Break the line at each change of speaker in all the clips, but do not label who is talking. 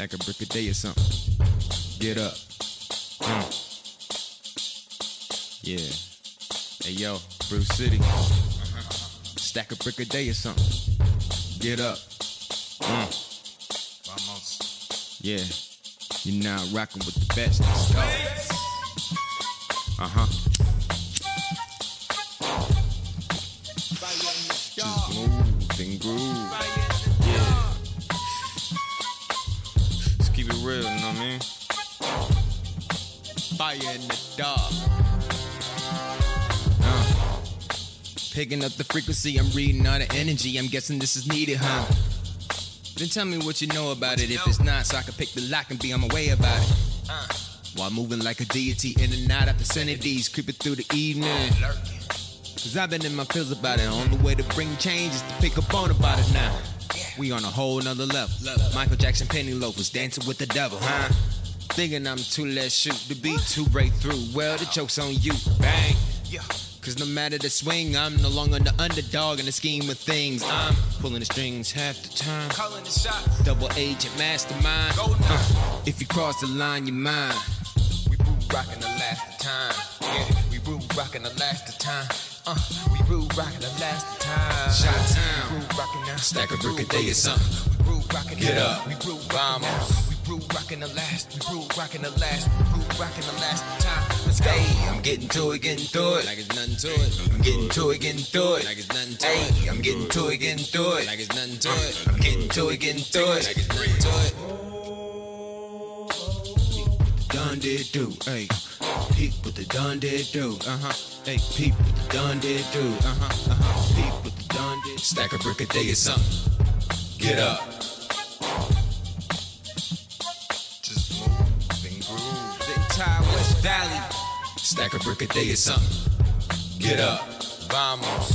Stack a brick a day or something. Get up. Yeah. Hey yo, Bruce City. Stack a brick a day or something. Get up. Yeah. You're now rocking with the best. Let's go. Uh huh. It real, you know what I mean? Fire in the dark. Uh. Picking up the frequency, I'm reading all the energy. I'm guessing this is needed, huh? Then tell me what you know about it. If it's not, so I can pick the lock and be on my way about it. Uh. While moving like a deity in and out of vicinities, creeping through the evening. Cause I've been in my feels about it. On the way to bring change is to pick up on about it now. We on a whole nother level. Michael Jackson penny loafers dancing with the devil, huh? Thinking I'm too less shoot the beat to breakthrough. Well, the joke's on you, bang. Yeah. Cause no matter the swing, I'm no longer the underdog in the scheme of things. I'm pulling the strings half the time.
Calling the shots.
Double agent mastermind.
Go.
Uh, if you cross the line, you're mine.
We rule rockin' the last of time. Yeah, we rule rockin' the last of time. Uh, we rule rockin' the last of time.
Shot town.
We rockin' now.
Stack a brick a day or something.
We rule rockin'
Get up.
We rule rockin'
Vamos.
now. We rule rockin' the last. We rule rockin' the last. We rule rockin' the last time. Let's go.
Hey, I'm getting to it, getting through it. Like it's nothing to it. I'm getting to it, getting through it. Like it's nothing to it. Hey, I'm getting to it, getting through it. Like it's nothing to it. I'm getting to it, getting through it. Like it's nothing to it. Done did do, hey. Peep what the done did do, uh huh. Hey, peep what the done did do, uh huh, uh huh. Peep with the done did. Stack a brick a day or something. Get up.
Just move and groove.
The entire West Valley. Stack a brick a day or something. Get up.
Vamos.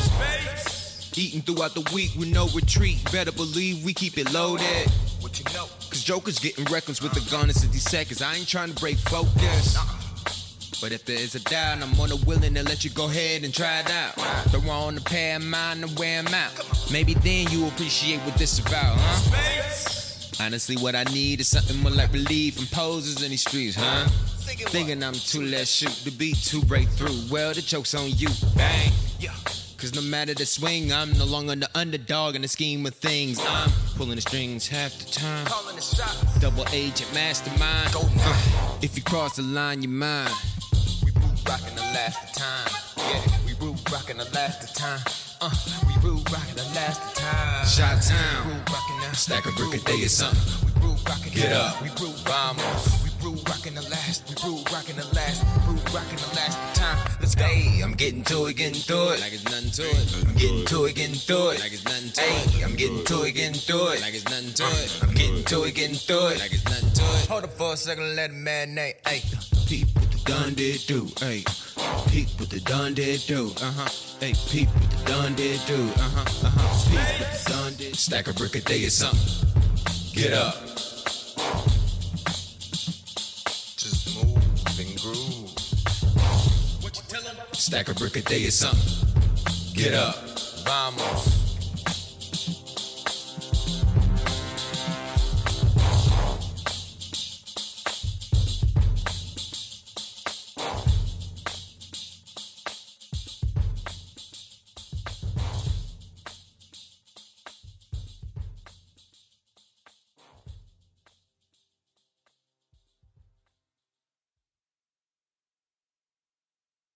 Space.
Eating throughout the week with no retreat. Better believe we keep it loaded.
What you know?
Joker's getting reckless with the gun in 60 seconds. I ain't trying to break focus. But if there is a doubt, I'm more than willing to let you go ahead and try it out. Throw on the pair of mine and wear 'em out. Maybe then you appreciate what this about, huh? Honestly, what I need is something more like relief from poses in these streets, huh?
Thinking,
Thinking I'm too less shoot to be too breakthrough. Well, the joke's on you, bang. Cause no matter the swing, I'm no longer the underdog in the scheme of things. I'm pulling the strings half the time.
Calling the shots.
Double agent mastermind.
Go.
Uh, if you cross the line, you're mine.
We rule rockin' the last of time. Yeah, we rule rockin' the last of time. Uh, we rule rockin' the last of time.
Shot town.
rule rockin' now.
Stack a brick a day or something.
We rule rockin'
Get up.
We rule
Vamos.
Vamos. We rule rockin' the last. We rule rockin' the last. Rule rockin' the last time. Let's go.
Hey, I'm getting to it, getting through it. Like it's nothing to it. I'm getting to it, getting through it. Like it's nothing to it. Hey, I'm getting to it, getting through it. Like it's nothing to it. I'm getting to it, getting through it. Like it's nothing to it.
Hold up for a second, let it marinate. Hey,
Peep with the done did do, hey. Peep with the done did do, uh huh. Hey, peep with the done did do, uh huh, uh huh. Peep with the done did. Stack a brick a day or something. Get up. Stack a brick a day or something. Get up.
Vamos.